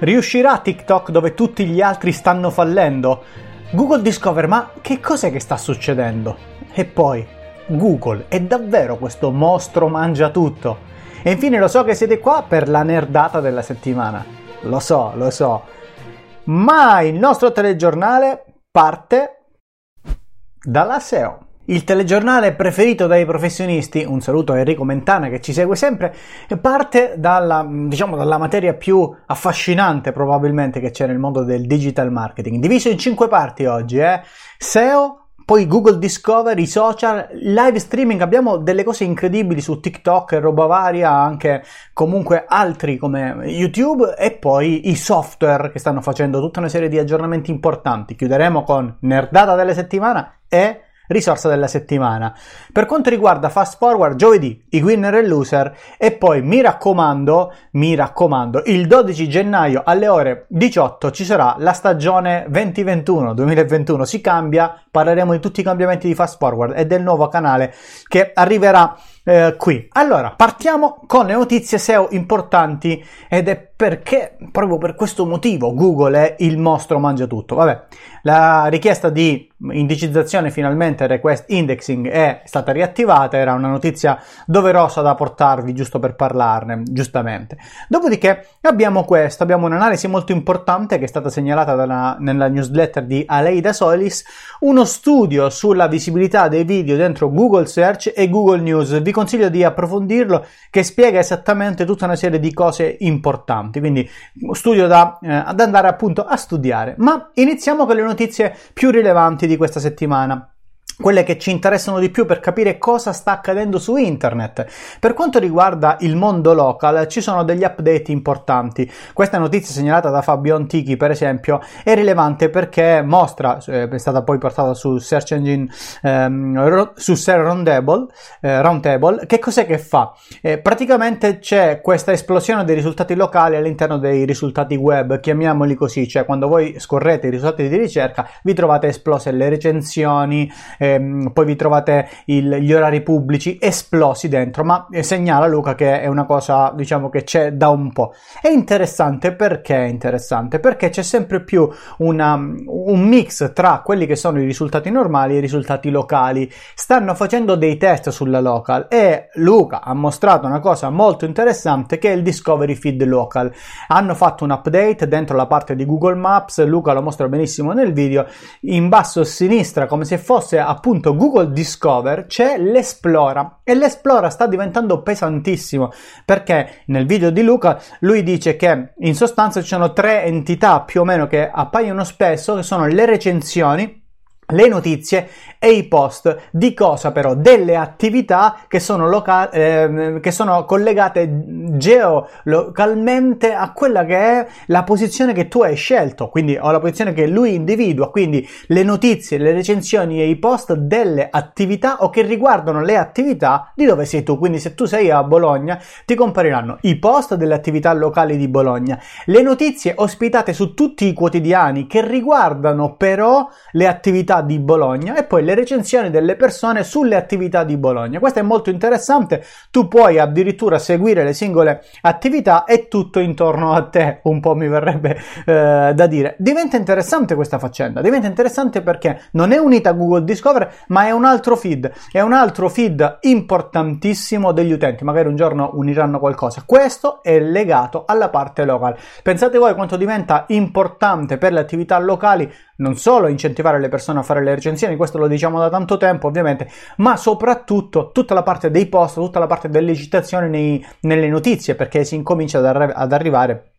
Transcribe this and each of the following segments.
Riuscirà TikTok dove tutti gli altri stanno fallendo? Google Discover, ma che cos'è che sta succedendo? E poi, Google è davvero questo mostro mangia tutto? E infine lo so che siete qua per la nerdata della settimana. Lo so, lo so. Ma il nostro telegiornale parte dalla SEO. Il telegiornale preferito dai professionisti, un saluto a Enrico Mentana che ci segue sempre, parte dalla, diciamo, dalla materia più affascinante probabilmente che c'è nel mondo del digital marketing, diviso in cinque parti oggi, eh? SEO, poi Google Discover, i social, live streaming, abbiamo delle cose incredibili su TikTok e roba varia, anche comunque altri come YouTube e poi i software che stanno facendo tutta una serie di aggiornamenti importanti. Chiuderemo con Nerdata della settimana e risorsa della settimana. Per quanto riguarda Fast Forward, giovedì i winner e loser e poi mi raccomando, mi raccomando, il 12 gennaio alle ore 18 ci sarà la stagione 2021-2021, si cambia, parleremo di tutti i cambiamenti di Fast Forward e del nuovo canale che arriverà eh, qui. Allora, partiamo con le notizie SEO importanti ed è perché proprio per questo motivo Google è il mostro mangia tutto. Vabbè, la richiesta di indicizzazione finalmente request indexing è stata riattivata, era una notizia doverosa da portarvi giusto per parlarne, giustamente. Dopodiché abbiamo questo, abbiamo un'analisi molto importante che è stata segnalata dalla, nella newsletter di Aleida Solis, uno studio sulla visibilità dei video dentro Google Search e Google News. Vi consiglio di approfondirlo che spiega esattamente tutta una serie di cose importanti quindi studio da, eh, andare appunto a studiare. Ma iniziamo con le notizie più rilevanti di questa settimana quelle che ci interessano di più per capire cosa sta accadendo su internet. Per quanto riguarda il mondo local, ci sono degli update importanti. Questa notizia segnalata da Fabio Antichi, per esempio, è rilevante perché mostra, eh, è stata poi portata su Search Engine, ehm, su Ser Roundtable, eh, Roundtable, che cos'è che fa? Eh, praticamente c'è questa esplosione dei risultati locali all'interno dei risultati web, chiamiamoli così, cioè quando voi scorrete i risultati di ricerca vi trovate esplose le recensioni, eh, ehm, poi vi trovate il, gli orari pubblici esplosi dentro, ma segnala Luca che è una cosa diciamo che c'è da un po'. È interessante perché è interessante? Perché c'è sempre più una, un mix tra quelli che sono i risultati normali e i risultati locali. Stanno facendo dei test sulla local e Luca ha mostrato una cosa molto interessante che è il Discovery Feed Local. Hanno fatto un update dentro la parte di Google Maps, Luca lo mostra benissimo nel video, in basso a sinistra come se fosse a appunto Google Discover c'è l'Esplora e l'Esplora sta diventando pesantissimo perché nel video di Luca lui dice che in sostanza ci sono tre entità più o meno che appaiono spesso che sono le recensioni le notizie e i post di cosa però? Delle attività che sono, loca- eh, che sono collegate geolocalmente a quella che è la posizione che tu hai scelto, quindi o la posizione che lui individua, quindi le notizie, le recensioni e i post delle attività o che riguardano le attività di dove sei tu. Quindi se tu sei a Bologna ti compariranno i post delle attività locali di Bologna, le notizie ospitate su tutti i quotidiani che riguardano però le attività di Bologna e poi le recensioni delle persone sulle attività di Bologna. Questo è molto interessante, tu puoi addirittura seguire le singole attività e tutto intorno a te, un po' mi verrebbe eh, da dire. Diventa interessante questa faccenda, diventa interessante perché non è unita a Google Discover, ma è un altro feed, è un altro feed importantissimo degli utenti, magari un giorno uniranno qualcosa. Questo è legato alla parte locale. Pensate voi quanto diventa importante per le attività locali non solo incentivare le persone a fare le recensioni, questo lo diciamo da tanto tempo ovviamente, ma soprattutto tutta la parte dei post, tutta la parte delle citazioni nei, nelle notizie, perché si incomincia ad, arri- ad arrivare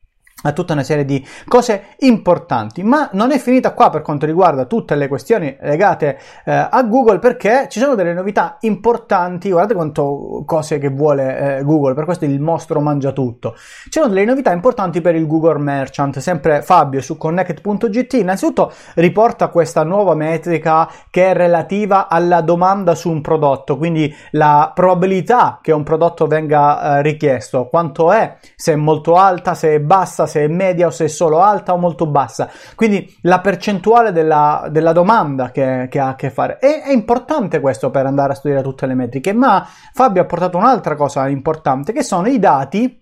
a tutta una serie di cose importanti, ma non è finita qua per quanto riguarda tutte le questioni legate eh, a Google perché ci sono delle novità importanti, guardate quanto cose che vuole eh, Google, per questo il mostro mangia tutto. Ci sono delle novità importanti per il Google Merchant, sempre Fabio su connect.gt, innanzitutto riporta questa nuova metrica che è relativa alla domanda su un prodotto, quindi la probabilità che un prodotto venga eh, richiesto, quanto è, se è molto alta, se è bassa, se è media o se è solo alta o molto bassa. Quindi la percentuale della, della domanda che, che, ha a che fare. E, è importante questo per andare a studiare tutte le metriche, ma Fabio ha portato un'altra cosa importante che sono i dati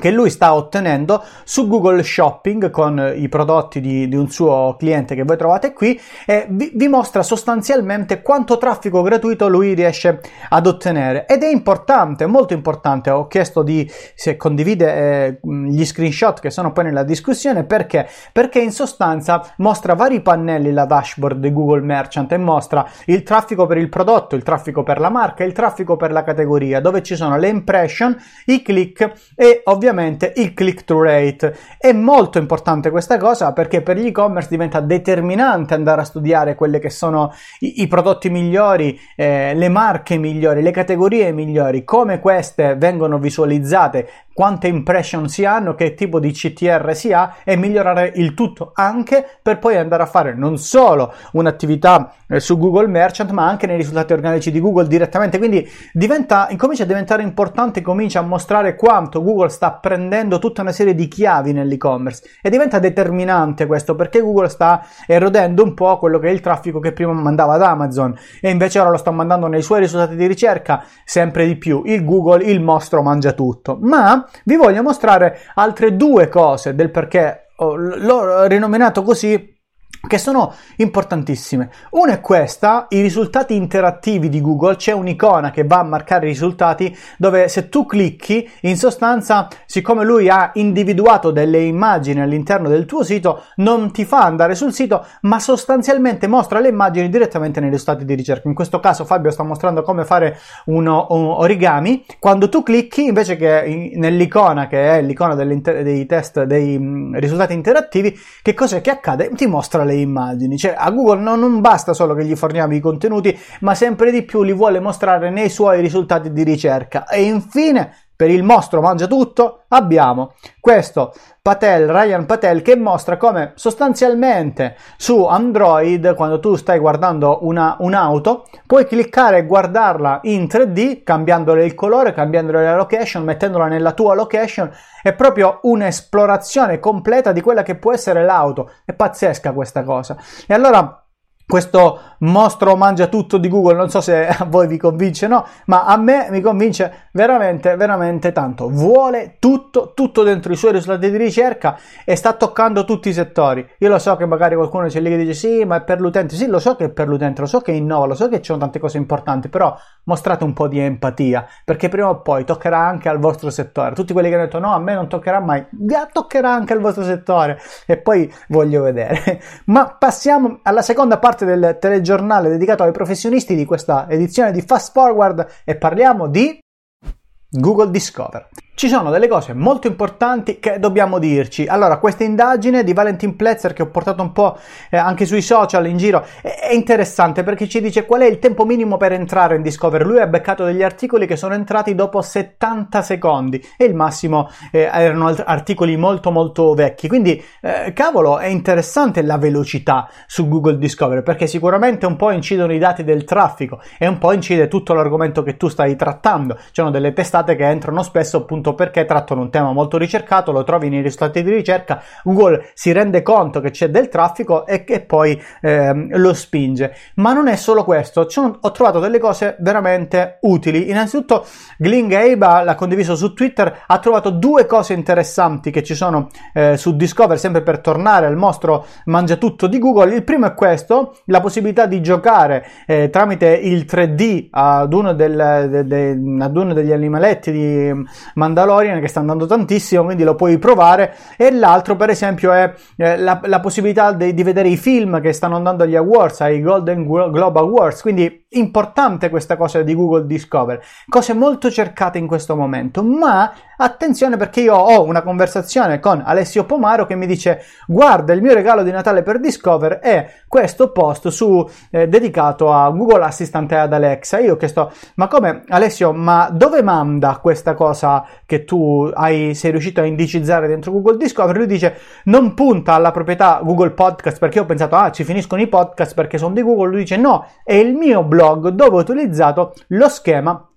che lui sta ottenendo su Google Shopping con i prodotti di, di un suo cliente che voi trovate qui e vi, vi, mostra sostanzialmente quanto traffico gratuito lui riesce ad ottenere ed è importante, molto importante, ho chiesto di se condivide eh, gli screenshot che sono poi nella discussione perché? Perché in sostanza mostra vari pannelli la dashboard di Google Merchant e mostra il traffico per il prodotto, il traffico per la marca, il traffico per la categoria dove ci sono le impression, i click e ovviamente ovviamente il click-through rate. È molto importante questa cosa perché per gli e-commerce diventa determinante andare a studiare quelli che sono i, i prodotti migliori, eh, le marche migliori, le categorie migliori, come queste vengono visualizzate quante impression si hanno, che tipo di CTR si ha e migliorare il tutto anche per poi andare a fare non solo un'attività eh, su Google Merchant ma anche nei risultati organici di Google direttamente. Quindi diventa, incomincia a diventare importante, comincia a mostrare quanto Google sta prendendo tutta una serie di chiavi nell'e-commerce e diventa determinante questo perché Google sta erodendo un po' quello che è il traffico che prima mandava ad Amazon e invece ora lo sta mandando nei suoi risultati di ricerca sempre di più. Il Google, il mostro mangia tutto. Ma vi voglio mostrare altre due cose del perché l'ho rinominato così che sono importantissime. Una è questa, i risultati interattivi di Google, c'è un'icona che va a marcare i risultati dove se tu clicchi, in sostanza, siccome lui ha individuato delle immagini all'interno del tuo sito, non ti fa andare sul sito, ma sostanzialmente mostra le immagini direttamente nei risultati di ricerca. In questo caso Fabio sta mostrando come fare un origami. Quando tu clicchi, invece che nell'icona che è l'icona dei test dei mm, risultati interattivi, che cos'è che accade? Ti mostra le le immagini. Cioè, a Google no, non basta solo che gli forniamo i contenuti, ma sempre di più li vuole mostrare nei suoi risultati di ricerca. E infine, per il mostro mangia tutto, abbiamo questo Patel, Ryan Patel, che mostra come sostanzialmente su Android, quando tu stai guardando una, un'auto, puoi cliccare e guardarla in 3D, cambiandole il colore, cambiandole la location, mettendola nella tua location. È proprio un'esplorazione completa di quella che può essere l'auto. È pazzesca questa cosa. E allora questo mostro mangia tutto di Google, non so se a voi vi convince o no, ma a me mi convince veramente, veramente tanto. Vuole tutto, tutto dentro i suoi risultati di ricerca e sta toccando tutti i settori. Io lo so che magari qualcuno c'è lì che dice sì, ma è per l'utente. Sì, lo so che è per l'utente, lo so che innova, lo so che ci sono tante cose importanti, però mostrate un po' di empatia, perché prima o poi toccherà anche al vostro settore. Tutti quelli che hanno detto no, a me non toccherà mai, toccherà anche al vostro settore e poi voglio vedere. ma passiamo alla seconda parte parte del telegiornale dedicato ai professionisti di questa edizione di Fast Forward e parliamo di Google Discover. Ci sono delle cose molto importanti che dobbiamo dirci. Allora, questa indagine di Valentin Pletzer che ho portato un po' eh, anche sui social in giro è, interessante perché ci dice qual è il tempo minimo per entrare in Discover. Lui ha beccato degli articoli che sono entrati dopo 70 secondi e il massimo eh, erano articoli molto molto vecchi. Quindi, eh, cavolo, è interessante la velocità su Google Discover perché sicuramente un po' incidono i dati del traffico e un po' incide tutto l'argomento che tu stai trattando. Ci sono delle testate che entrano spesso appunto appunto perché trattano un tema molto ricercato, lo trovi nei risultati di ricerca, Google si rende conto che c'è del traffico e che poi eh, lo spinge. Ma non è solo questo, ho trovato delle cose veramente utili. Innanzitutto Glenn Gabe l'ha condiviso su Twitter, ha trovato due cose interessanti che ci sono eh, su Discover, sempre per tornare al mostro mangia tutto di Google. Il primo è questo, la possibilità di giocare eh, tramite il 3D ad uno, del, de, de, ad uno degli animaletti di Mandalorian Mandalorian che sta andando tantissimo, quindi lo puoi provare. E l'altro, per esempio, è eh, la, la, possibilità di, di, vedere i film che stanno andando agli awards, ai Golden Globe Awards. Quindi importante questa cosa di Google Discover. Cose molto cercate in questo momento, ma attenzione perché io ho una conversazione con Alessio Pomaro che mi dice guarda il mio regalo di Natale per Discover è questo post su, eh, dedicato a Google Assistant e ad Alexa. Io ho chiesto ma come Alessio ma dove manda questa cosa che tu hai, sei riuscito a indicizzare dentro Google Discover? Lui dice non punta alla proprietà Google Podcast perché io ho pensato ah ci finiscono i podcast perché sono di Google. Lui dice no è il mio blog dove ho utilizzato lo schema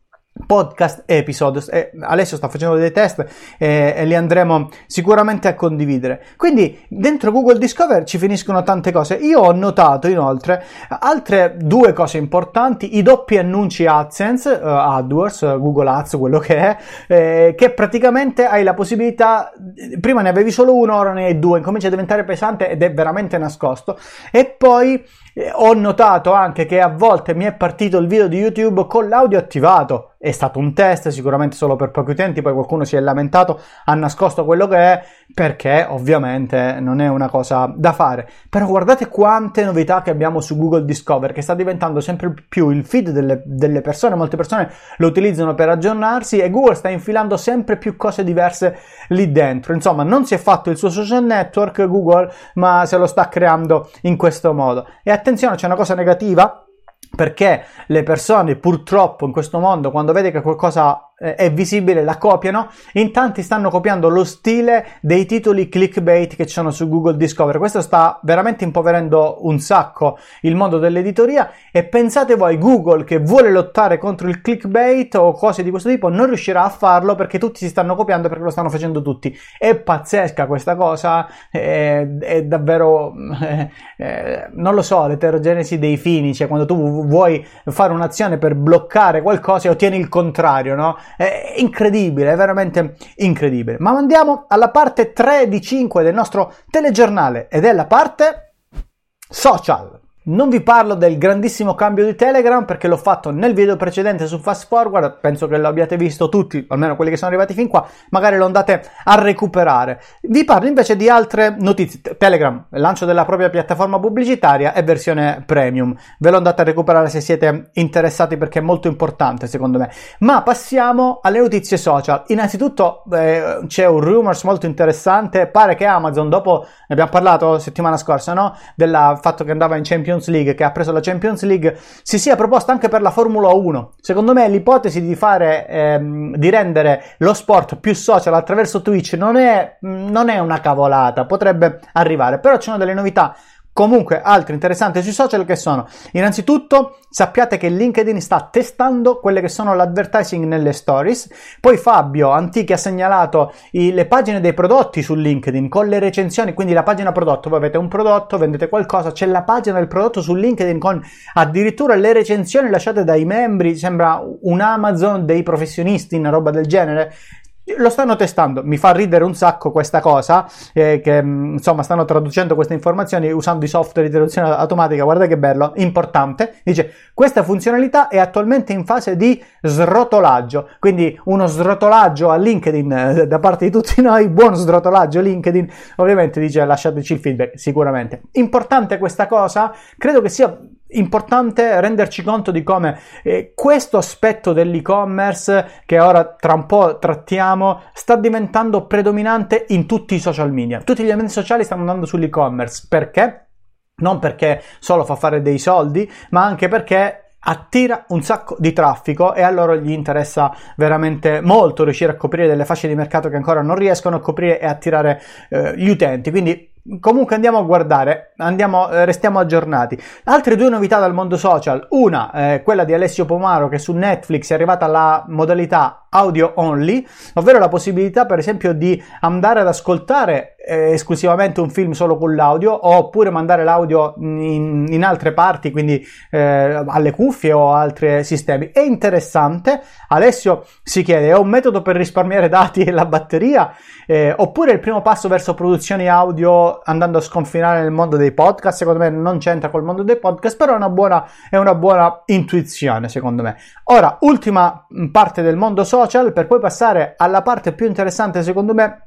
podcast episode. Eh, Alessio sta facendo dei test eh, e li andremo sicuramente a condividere. Quindi dentro Google Discover ci finiscono tante cose. Io ho notato inoltre altre due cose importanti: i doppi annunci AdSense, uh, AdWords, Google Ads, quello che è, eh, che praticamente hai la possibilità. Prima ne avevi solo uno, ora ne hai due. Incomincia a diventare pesante ed è veramente nascosto. E poi eh, ho notato anche che a volte mi è partito il video di YouTube con l'audio attivato. È stato un test, sicuramente solo per pochi utenti, poi qualcuno si è lamentato, ha nascosto quello che è, perché ovviamente non è una cosa da fare. Però guardate quante novità che abbiamo su Google Discover, che sta diventando sempre più il feed delle, delle persone, molte persone lo utilizzano per aggiornarsi e Google sta infilando sempre più cose diverse lì dentro. Insomma, non si è fatto il suo social network Google, ma se lo sta creando in questo modo. E attenzione, c'è una cosa negativa perché le persone purtroppo in questo mondo quando vede che qualcosa è visibile, la copiano. In tanti stanno copiando lo stile dei titoli clickbait che ci sono su Google Discover. Questo sta veramente impoverendo un sacco il mondo dell'editoria. E pensate voi, Google che vuole lottare contro il clickbait o cose di questo tipo non riuscirà a farlo perché tutti si stanno copiando perché lo stanno facendo tutti. È pazzesca questa cosa, è, è davvero, eh, eh, non lo so, l'eterogenesi dei fini, cioè quando tu vuoi fare un'azione per bloccare qualcosa e ottieni il contrario, no? È incredibile, è veramente incredibile. Ma andiamo alla parte 3 di 5 del nostro telegiornale ed è la parte social. Non vi parlo del grandissimo cambio di Telegram perché l'ho fatto nel video precedente su Fast Forward, penso che lo abbiate visto tutti, almeno quelli che sono arrivati fin qua, magari lo andate a recuperare. Vi parlo invece di altre notizie. Telegram, lancio della propria piattaforma pubblicitaria e versione premium. Ve lo andate a recuperare se siete interessati perché è molto importante secondo me. Ma passiamo alle notizie social. Innanzitutto eh, c'è un rumors molto interessante, pare che Amazon dopo, ne abbiamo parlato settimana scorsa, no? Del fatto che andava in Champions Champions League, che ha preso la Champions League, si sia proposta anche per la Formula 1. Secondo me l'ipotesi di fare, ehm, di rendere lo sport più social attraverso Twitch non è, non è una cavolata, potrebbe arrivare, però ci sono delle novità Comunque, altri interessanti sui social che sono, innanzitutto sappiate che LinkedIn sta testando quelle che sono l'advertising nelle stories, poi Fabio Antichi ha segnalato i, le pagine dei prodotti su LinkedIn con le recensioni, quindi la pagina prodotto, voi avete un prodotto, vendete qualcosa, c'è la pagina del prodotto su LinkedIn con addirittura le recensioni lasciate dai membri, sembra un Amazon dei professionisti, una roba del genere, lo stanno testando, mi fa ridere un sacco questa cosa, eh, che mm, insomma stanno traducendo queste informazioni usando i software di traduzione automatica, guarda che bello, importante, dice questa funzionalità è attualmente in fase di srotolaggio, quindi uno srotolaggio a LinkedIn eh, da parte di tutti noi, buon srotolaggio LinkedIn, ovviamente dice lasciateci il feedback, sicuramente. Importante questa cosa, credo che sia importante renderci conto di come eh, questo aspetto dell'e-commerce che ora tra un po' trattiamo sta diventando predominante in tutti i social media. Tutti gli ambienti sociali stanno andando sull'e-commerce perché? Non perché solo fa fare dei soldi, ma anche perché attira un sacco di traffico e a loro gli interessa veramente molto riuscire a coprire delle fasce di mercato che ancora non riescono a coprire e attirare eh, gli utenti. Quindi Comunque andiamo a guardare, andiamo, eh, restiamo aggiornati. Altre due novità dal mondo social. Una, eh, quella di Alessio Pomaro che su Netflix è arrivata la modalità audio only, ovvero la possibilità per esempio di andare ad ascoltare eh, esclusivamente un film solo con l'audio oppure mandare l'audio in, in altre parti, quindi eh, alle cuffie o altri sistemi. È interessante. Alessio si chiede: è un metodo per risparmiare dati e la batteria? Eh, oppure il primo passo verso produzioni audio andando a sconfinare nel mondo dei podcast? Secondo me non c'entra col mondo dei podcast, però è una buona, è una buona intuizione, secondo me. Ora, ultima parte del mondo social, per poi passare alla parte più interessante, secondo me.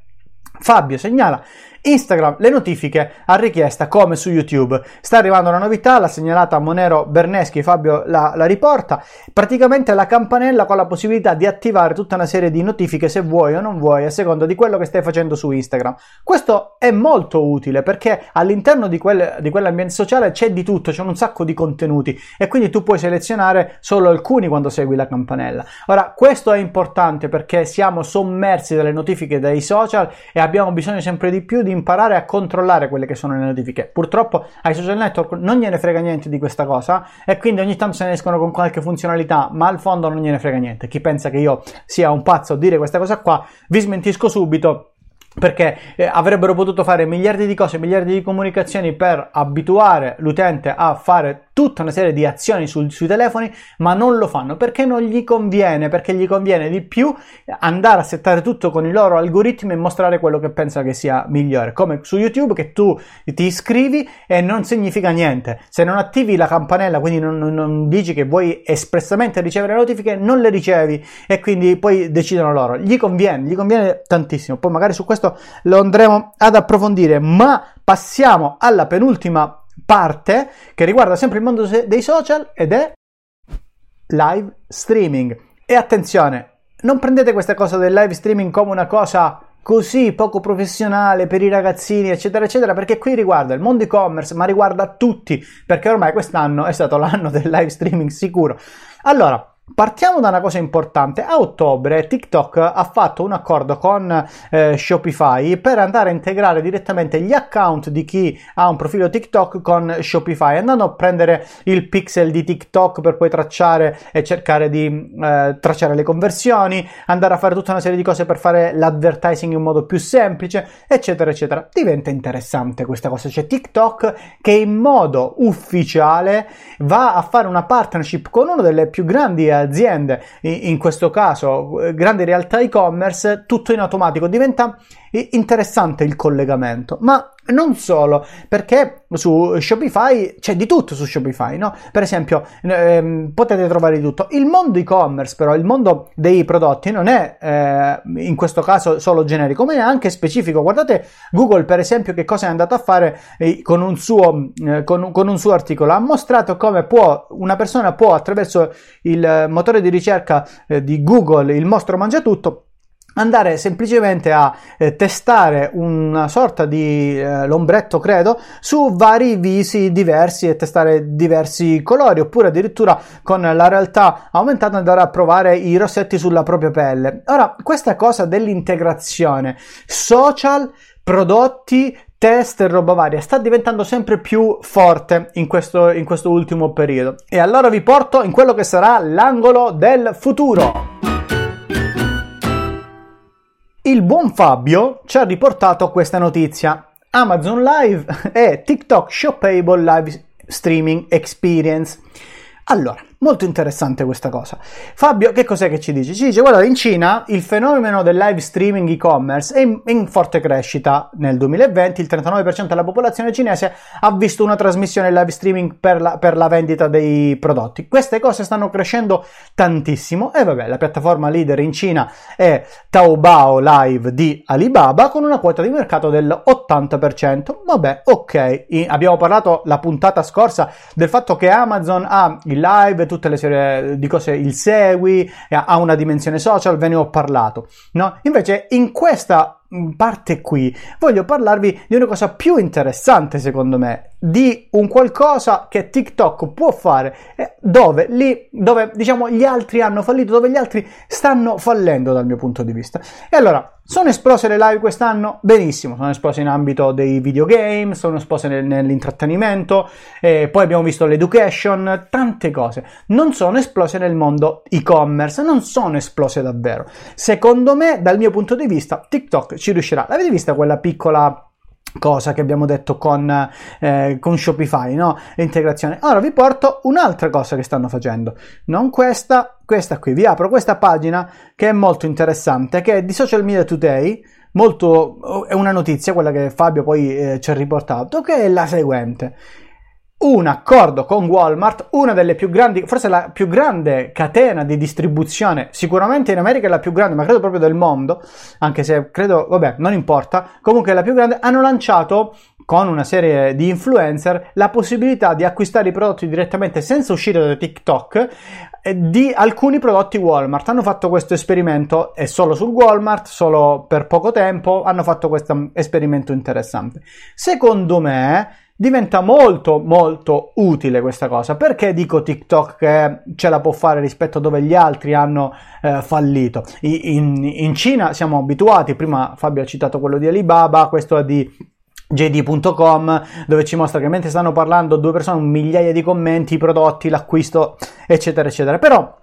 Fabio segnala Instagram, le notifiche a richiesta come su YouTube. Sta arrivando una novità, l'ha segnalata Monero Berneschi, Fabio la, la, riporta. Praticamente la campanella con la possibilità di attivare tutta una serie di notifiche se vuoi o non vuoi, a seconda di quello che stai facendo su Instagram. Questo è molto utile perché all'interno di, quel, di quell'ambiente sociale c'è di tutto, c'è un sacco di contenuti e quindi tu puoi selezionare solo alcuni quando segui la campanella. Ora, questo è importante perché siamo sommersi dalle notifiche dai social e abbiamo bisogno sempre di più di di imparare a controllare quelle che sono le notifiche. Purtroppo ai social network non gliene frega niente di questa cosa e quindi ogni tanto se ne escono con qualche funzionalità, ma al fondo non gliene frega niente. Chi pensa che io sia un pazzo a dire questa cosa qua, vi smentisco subito perché eh, avrebbero potuto fare miliardi di cose, miliardi di comunicazioni per abituare l'utente a fare tutta una serie di azioni sul, sui telefoni, ma non lo fanno perché non gli conviene, perché gli conviene di più andare a settare tutto con i loro algoritmi e mostrare quello che pensa che sia migliore, come su YouTube che tu ti iscrivi e non significa niente. Se non attivi la campanella, quindi non, non, non dici che vuoi espressamente ricevere notifiche, non le ricevi e quindi poi decidono loro. Gli conviene, gli conviene tantissimo. Poi magari su questo lo andremo ad approfondire, ma passiamo alla penultima parte che riguarda sempre il mondo dei social ed è live streaming. E attenzione, non prendete questa cosa del live streaming come una cosa così poco professionale per i ragazzini, eccetera, eccetera, perché qui riguarda il mondo e-commerce, ma riguarda tutti, perché ormai quest'anno è stato l'anno del live streaming sicuro. Allora, Partiamo da una cosa importante. A ottobre TikTok ha fatto un accordo con eh, Shopify per andare a integrare direttamente gli account di chi ha un profilo TikTok con Shopify, andando a prendere il pixel di TikTok per poi tracciare e cercare di eh, tracciare le conversioni, andare a fare tutta una serie di cose per fare l'advertising in modo più semplice, eccetera, eccetera. Diventa interessante questa cosa. C'è TikTok che in modo ufficiale va a fare una partnership con una delle più grandi aziende, in questo caso eh, grandi realtà e-commerce, tutto in automatico. Diventa interessante il collegamento, ma non solo, perché su Shopify c'è di tutto su Shopify, no? Per esempio, ehm, potete trovare di tutto. Il mondo e-commerce, però, il mondo dei prodotti non è eh, in questo caso solo generico, ma è anche specifico. Guardate Google, per esempio, che cosa è andato a fare eh, con, un suo, eh, con, con un suo articolo. Ha mostrato come può, una persona può attraverso il motore di ricerca eh, di Google, il mostro mangia tutto, andare semplicemente a eh, testare una sorta di eh, lombretto credo su vari visi diversi e testare diversi colori oppure addirittura con la realtà aumentata andare a provare i rossetti sulla propria pelle. Ora questa cosa dell'integrazione social prodotti test e roba varia sta diventando sempre più forte in questo, in questo ultimo periodo. E allora vi porto in quello che sarà l'angolo del futuro il buon Fabio ci ha riportato questa notizia. Amazon Live e TikTok Shoppable Live Streaming Experience. Allora, Molto interessante questa cosa. Fabio, che cos'è che ci dice? Ci dice, guarda, in Cina il fenomeno del live streaming e-commerce è in, in forte crescita. Nel 2020 il 39% della popolazione cinese ha visto una trasmissione live streaming per la, per la vendita dei prodotti. Queste cose stanno crescendo tantissimo e vabbè, la piattaforma leader in Cina è Taobao Live di Alibaba con una quota di mercato del 80%. Vabbè, ok. abbiamo parlato la puntata scorsa del fatto che Amazon ha il live tutte le serie di cose, il segui, ha una dimensione social, ve ne ho parlato. No? Invece in questa parte qui voglio parlarvi di una cosa più interessante secondo me di un qualcosa che TikTok può fare dove, lì, dove diciamo gli altri hanno fallito dove gli altri stanno fallendo dal mio punto di vista e allora sono esplose le live quest'anno? Benissimo, sono esplose in ambito dei videogame, sono esplose nel, nell'intrattenimento, eh, poi abbiamo visto l'education, tante cose. Non sono esplose nel mondo e-commerce, non sono esplose davvero. Secondo me, dal mio punto di vista, TikTok ci riuscirà. L'avete vista quella piccola cosa che abbiamo detto con, eh, con Shopify, no? L'integrazione. Ora vi porto un'altra cosa che stanno facendo, non questa, questa qui. Vi apro questa pagina che è molto interessante, che è di Social Media Today, molto, è una notizia, quella che Fabio poi eh, ci ha riportato, che è la seguente un accordo con Walmart, una delle più grandi, forse la più grande catena di distribuzione, sicuramente in America è la più grande, ma credo proprio del mondo, anche se credo, vabbè, non importa, comunque è la più grande, hanno lanciato con una serie di influencer la possibilità di acquistare i prodotti direttamente senza uscire da TikTok eh, di alcuni prodotti Walmart. Hanno fatto questo esperimento e solo sul Walmart, solo per poco tempo, hanno fatto questo esperimento interessante. Secondo me diventa molto molto utile questa cosa. Perché dico TikTok che ce la può fare rispetto a dove gli altri hanno eh, fallito? In, in, Cina siamo abituati, prima Fabio ha citato quello di Alibaba, questo è di JD.com dove ci mostra che mentre stanno parlando due persone, migliaia di commenti, i prodotti, l'acquisto, eccetera, eccetera. Però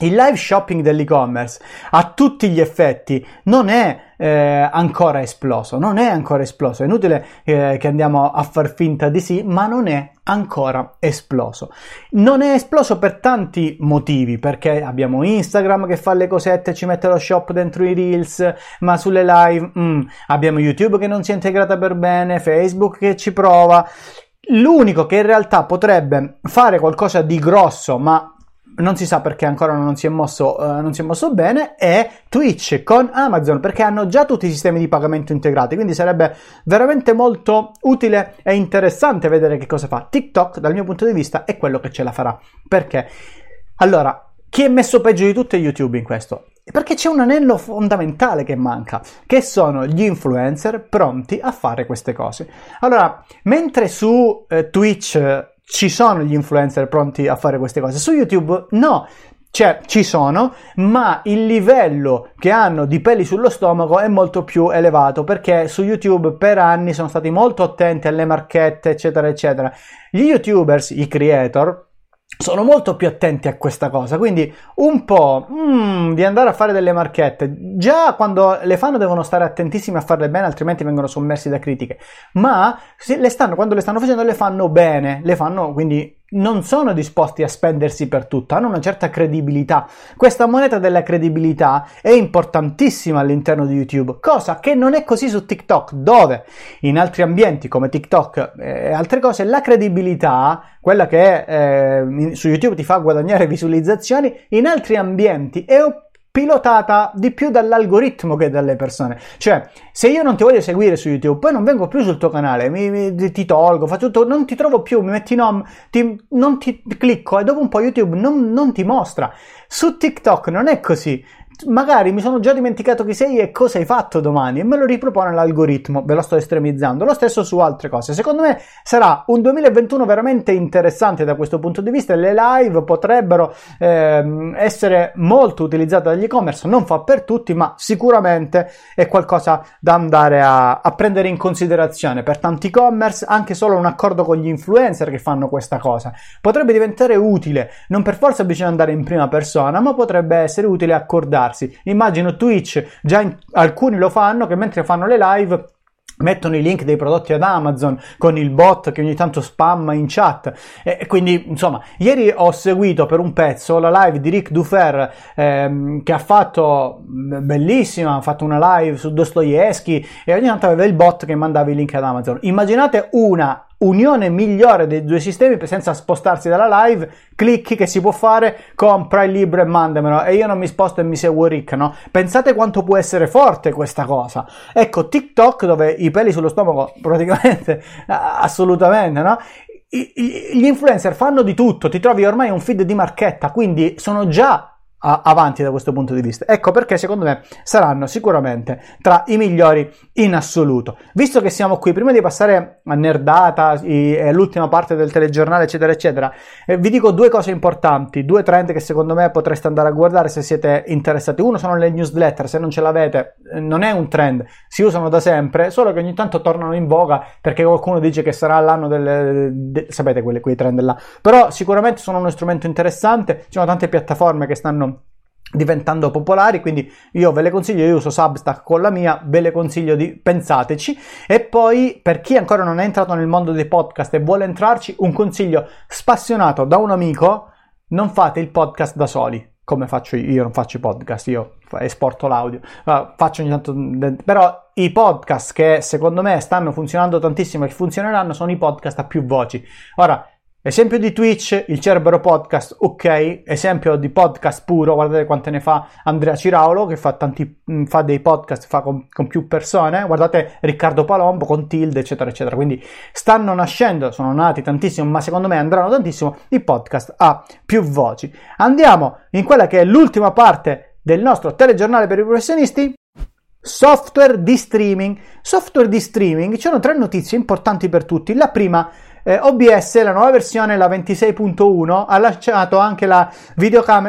il live shopping dell'e-commerce a tutti gli effetti non è eh, ancora esploso, non è ancora esploso, è inutile eh, che andiamo a far finta di sì, ma non è ancora esploso. Non è esploso per tanti motivi, perché abbiamo Instagram che fa le cosette, ci mette lo shop dentro i reels, ma sulle live mm, abbiamo YouTube che non si è integrata per bene, Facebook che ci prova. L'unico che in realtà potrebbe fare qualcosa di grosso, ma non si sa perché ancora non si, mosso, uh, non si è mosso, bene, è Twitch con Amazon, perché hanno già tutti i sistemi di pagamento integrati, quindi sarebbe veramente molto utile e interessante vedere che cosa fa. TikTok, dal mio punto di vista, è quello che ce la farà. Perché? Allora, chi è messo peggio di tutti è YouTube in questo? Perché c'è un anello fondamentale che manca, che sono gli influencer pronti a fare queste cose. Allora, mentre su eh, Twitch ci sono gli influencer pronti a fare queste cose. Su YouTube no, cioè ci sono, ma il livello che hanno di peli sullo stomaco è molto più elevato perché su YouTube per anni sono stati molto attenti alle marchette, eccetera, eccetera. Gli YouTubers, i creator, sono molto più attenti a questa cosa, quindi un po' mm, di andare a fare delle marchette. Già quando le fanno devono stare attentissimi a farle bene, altrimenti vengono sommersi da critiche. Ma le stanno, quando le stanno facendo le fanno bene, le fanno quindi non sono disposti a spendersi per tutto, hanno una certa credibilità. Questa moneta della credibilità è importantissima all'interno di YouTube, cosa che non è così su TikTok, dove in altri ambienti come TikTok e altre cose la credibilità, quella che eh, su YouTube ti fa guadagnare visualizzazioni, in altri ambienti è pilotata di più dall'algoritmo che dalle persone. Cioè, se io non ti voglio seguire su YouTube, poi non vengo più sul tuo canale, mi, mi, ti tolgo, faccio tutto, non ti trovo più, mi metti nom, ti, non ti clicco e dopo un po' YouTube non, non ti mostra. Su TikTok non è così magari mi sono già dimenticato chi sei e cosa hai fatto domani e me lo ripropone l'algoritmo, ve lo sto estremizzando. Lo stesso su altre cose. Secondo me sarà un 2021 veramente interessante da questo punto di vista. Le live potrebbero ehm, essere molto utilizzate dagli e-commerce, non fa per tutti, ma sicuramente è qualcosa da andare a, a prendere in considerazione per tanti e-commerce. Anche solo un accordo con gli influencer che fanno questa cosa potrebbe diventare utile. Non per forza bisogna andare in prima persona, ma potrebbe essere utile accordare farsi. Immagino Twitch, già in, alcuni lo fanno, che mentre fanno le live mettono i link dei prodotti ad Amazon con il bot che ogni tanto spamma in chat e quindi insomma ieri ho seguito per un pezzo la live di Rick Dufer ehm, che ha fatto bellissima ha fatto una live su Dostoevsky e ogni tanto aveva il bot che mandava i link ad Amazon immaginate una unione migliore dei due sistemi senza spostarsi dalla live, clicchi che si può fare, compra il libro e mandamelo e io non mi sposto e mi seguo Rick, no? Pensate quanto può essere forte questa cosa. Ecco, TikTok dove i peli sullo stomaco praticamente assolutamente, no? gli influencer fanno di tutto, ti trovi ormai un feed di marchetta, quindi sono già avanti da questo punto di vista. Ecco perché secondo me saranno sicuramente tra i migliori in assoluto. Visto che siamo qui, prima di passare a nerdata e all'ultima parte del telegiornale, eccetera, eccetera, eh, vi dico due cose importanti, due trend che secondo me potreste andare a guardare se siete interessati. Uno sono le newsletter, se non ce l'avete, eh, non è un trend, si usano da sempre, solo che ogni tanto tornano in voga perché qualcuno dice che sarà l'anno del de, sapete quelle, quei trend là. Però sicuramente sono uno strumento interessante, ci sono tante piattaforme che stanno diventando popolari, quindi io ve le consiglio, io uso Substack con la mia, ve le consiglio di pensateci e poi per chi ancora non è entrato nel mondo dei podcast e vuole entrarci, un consiglio spassionato da un amico, non fate il podcast da soli, come faccio io, io non faccio i podcast, io esporto l'audio, faccio ogni tanto, però i podcast che secondo me stanno funzionando tantissimo e funzioneranno sono i podcast a più voci. Ora, Esempio di Twitch, il Cerbero Podcast, ok. Esempio di podcast puro, guardate quante ne fa Andrea Ciraulo, che fa, tanti, mm, fa dei podcast, fa con, con, più persone. Guardate Riccardo Palombo con Tilde, eccetera, eccetera. Quindi stanno nascendo, sono nati tantissimo, ma secondo me andranno tantissimo i podcast a più voci. Andiamo in quella che è l'ultima parte del nostro telegiornale per i professionisti. Software di streaming. Software di streaming, ci sono tre notizie importanti per tutti. La prima eh, OBS, la nuova versione, la 26.1, ha lanciato anche la,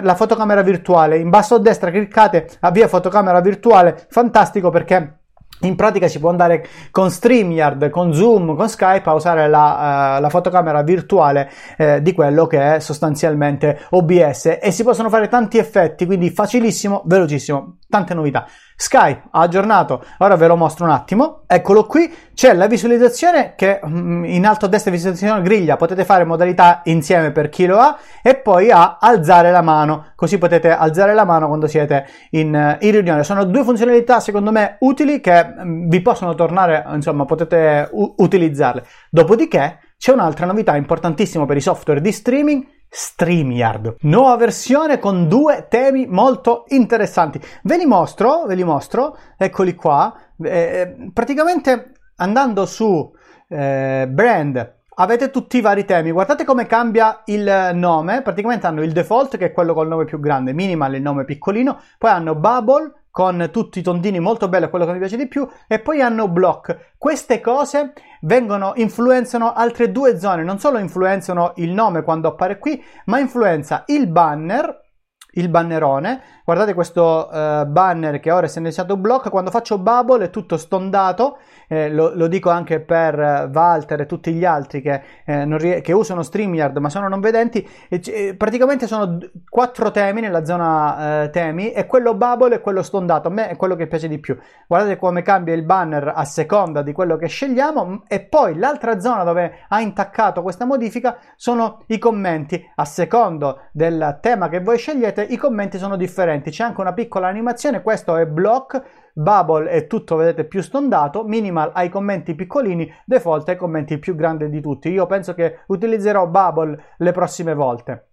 la fotocamera virtuale. In basso a destra cliccate avvia fotocamera virtuale, fantastico perché in pratica si può andare con StreamYard, con Zoom, con Skype a usare la, uh, la fotocamera virtuale eh, di quello che è sostanzialmente OBS e si possono fare tanti effetti, quindi facilissimo, velocissimo, tante novità. Skype ha aggiornato, ora ve lo mostro un attimo, eccolo qui, c'è la visualizzazione che mm, in alto a destra visualizzazione griglia potete fare modalità insieme per chi lo ha e poi a alzare la mano, così potete alzare la mano quando siete in, in riunione. Sono due funzionalità secondo me utili che mm, vi possono tornare, insomma potete u- utilizzarle. Dopodiché c'è un'altra novità importantissima per i software di streaming StreamYard. Nuova versione con due temi molto interessanti. Ve li mostro, ve li mostro, eccoli qua. Eh, praticamente andando su eh, brand avete tutti i vari temi. Guardate come cambia il nome. Praticamente hanno il default, che è quello col nome più grande, minimal il nome piccolino. Poi hanno bubble con tutti i tondini molto bello, quello che mi piace di più. E poi hanno block. Queste cose vengono, influenzano altre due zone. Non solo influenzano il nome quando appare qui, ma influenza il banner il bannerone. Guardate questo uh, banner che ora è silenziato block. Quando faccio bubble è tutto stondato. Eh, lo, lo, dico anche per uh, Walter e tutti gli altri che, eh, rie- che usano StreamYard ma sono non vedenti. E, e, praticamente sono d- quattro temi nella zona uh, temi e quello bubble è quello stondato. A me è quello che piace di più. Guardate come cambia il banner a seconda di quello che scegliamo. E poi l'altra zona dove ha intaccato questa modifica sono i commenti. A secondo del tema che voi scegliete i commenti sono differenti, c'è anche una piccola animazione, questo è block, bubble è tutto, vedete, più stondato, minimal ha i commenti piccolini, default ha i commenti più grandi di tutti. Io penso che utilizzerò bubble le prossime volte.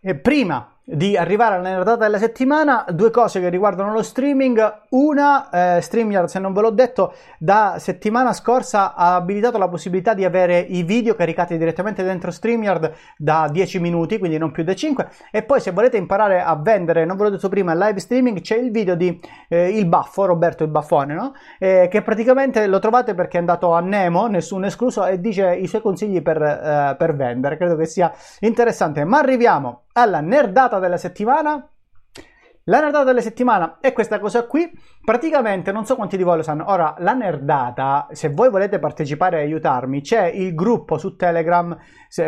E prima di arrivare alla nerdata della settimana, due cose che riguardano lo streaming. Una, eh, StreamYard, se non ve l'ho detto, da settimana scorsa ha abilitato la possibilità di avere i video caricati direttamente dentro StreamYard da 10 minuti, quindi non più da 5. E poi se volete imparare a vendere, non ve l'ho detto prima, live streaming, c'è il video di eh, Il Baffo, Roberto il Baffone, no? Eh, che praticamente lo trovate perché è andato a Nemo, nessun escluso, e dice i suoi consigli per, eh, per vendere. Credo che sia interessante. Ma arriviamo alla nerdata della settimana. La nerdata della settimana è questa cosa qui. Praticamente, non so quanti di voi lo sanno. Ora, la nerdata, se voi volete partecipare e aiutarmi, c'è il gruppo su Telegram,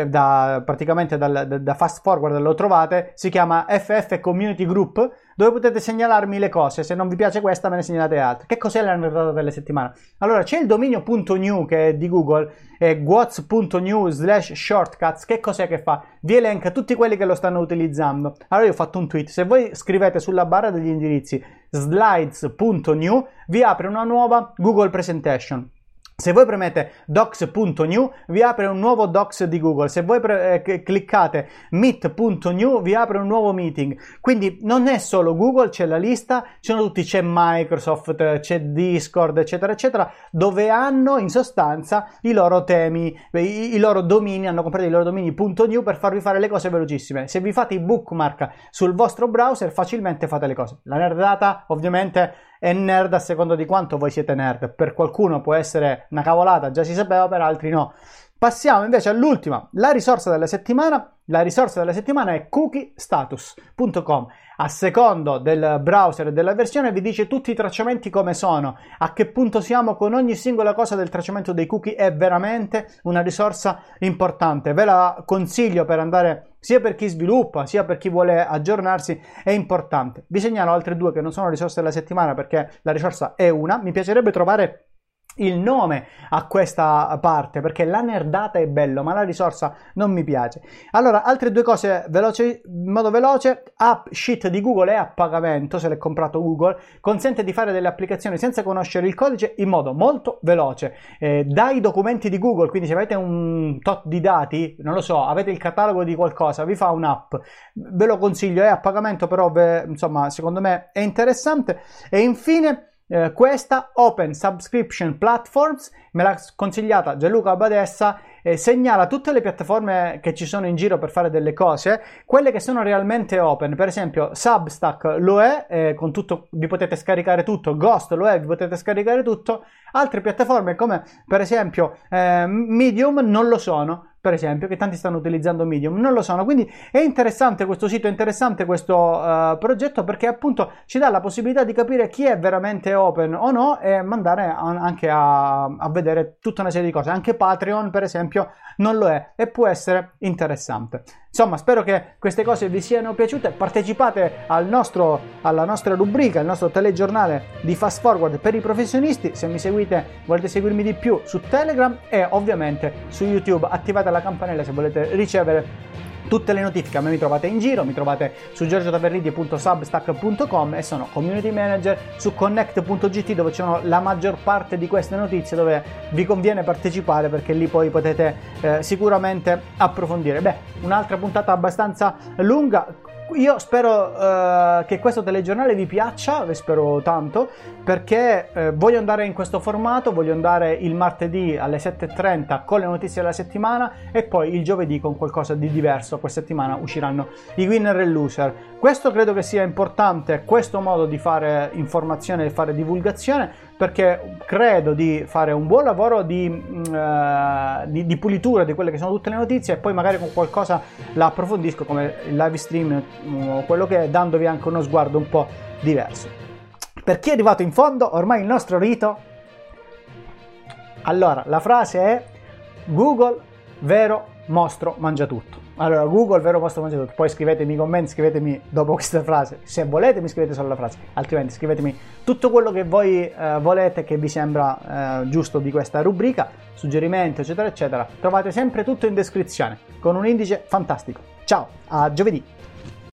da, praticamente dal, da, da Fast Forward lo trovate, si chiama FF Community Group dove potete segnalarmi le cose. Se non vi piace questa, me ne segnalate altre. Che cos'è la nerdata delle settimane? Allora, c'è il dominio.new che è di Google, è what's.new slash shortcuts. Che cos'è che fa? Vi elenca tutti quelli che lo stanno utilizzando. Allora, io ho fatto un tweet. Se voi scrivete sulla barra degli indirizzi slides.new, vi apre una nuova Google Presentation. Se voi premete docs.new vi apre un nuovo docs di Google, se voi pre- eh, cliccate meet.new vi apre un nuovo meeting. Quindi non è solo Google, c'è la lista, sono tutti, c'è Microsoft, c'è Discord, eccetera, eccetera, dove hanno in sostanza i loro temi, i, i loro domini, hanno comprato i loro domini.new per farvi fare le cose velocissime. Se vi fate i bookmark sul vostro browser facilmente fate le cose. La nerdata ovviamente è nerd a seconda di quanto voi siete nerd. Per qualcuno può essere una cavolata, già si sapeva, per altri no. Passiamo invece all'ultima, la risorsa della settimana. La risorsa della settimana è cookiestatus.com. A secondo del browser e della versione vi dice tutti i tracciamenti come sono, a che punto siamo con ogni singola cosa del tracciamento dei cookie. È veramente una risorsa importante. Ve la consiglio per andare sia per chi sviluppa sia per chi vuole aggiornarsi. È importante. Vi segnalo altre due che non sono risorse della settimana perché la risorsa è una. Mi piacerebbe trovare il nome a questa parte perché la nerdata è bello ma la risorsa non mi piace. Allora altre due cose veloci, in modo veloce. App sheet di google è a pagamento se l'è comprato google. Consente di fare delle applicazioni senza conoscere il codice in modo molto veloce. Eh, dai documenti di google quindi se avete un tot di dati non lo so avete il catalogo di qualcosa vi fa un'app. Ve lo consiglio è a pagamento però ve, insomma secondo me è interessante. E infine eh, questa Open Subscription Platforms me l'ha consigliata Gianluca Badessa e segnala tutte le piattaforme che ci sono in giro per fare delle cose, quelle che sono realmente open, per esempio Substack lo è, eh, con tutto, vi potete scaricare tutto, Ghost lo è, vi potete scaricare tutto, altre piattaforme come per esempio eh, Medium non lo sono, per esempio, che tanti stanno utilizzando Medium, non lo sono. Quindi è interessante questo sito, è interessante questo uh, progetto perché appunto ci dà la possibilità di capire chi è veramente open o no e mandare anche a, a vedere tutta una serie di cose. Anche Patreon, per esempio, non lo è e può essere interessante. Insomma, spero che queste cose vi siano piaciute. Partecipate al nostro, alla nostra rubrica, al nostro telegiornale di Fast Forward per i professionisti. Se mi seguite, volete seguirmi di più su Telegram e ovviamente su YouTube. Attivate la campanella se volete ricevere tutte le notifiche. A me mi trovate in giro, mi trovate su giorgiotaverridi.substack.com e sono community manager su connect.gt dove c'è la maggior parte di queste notizie dove vi conviene partecipare perché lì poi potete eh, sicuramente approfondire. Beh, un'altra puntata abbastanza lunga io spero uh, che questo telegiornale vi piaccia, vi spero tanto, perché uh, voglio andare in questo formato, voglio andare il martedì alle 7.30 con le notizie della settimana e poi il giovedì con qualcosa di diverso. Questa settimana usciranno i winner e loser. Questo credo che sia importante, questo modo di fare informazione e fare divulgazione, perché credo di fare un buon lavoro di, uh, di, di, pulitura di quelle che sono tutte le notizie e poi magari con qualcosa la approfondisco come il live stream mm, o quello che è dandovi anche uno sguardo un po' diverso. Per chi è arrivato in fondo, ormai il nostro rito. Allora, la frase è Google, vero mostro, mangia tutto. Allora, Google, vero posto mangia tutto. Poi scrivetemi i commenti, scrivetemi dopo questa frase. Se volete mi scrivete solo la frase, altrimenti scrivetemi tutto quello che voi eh, volete che vi sembra eh, giusto di questa rubrica, suggerimenti, eccetera, eccetera. Trovate sempre tutto in descrizione, con un indice fantastico. Ciao, a giovedì!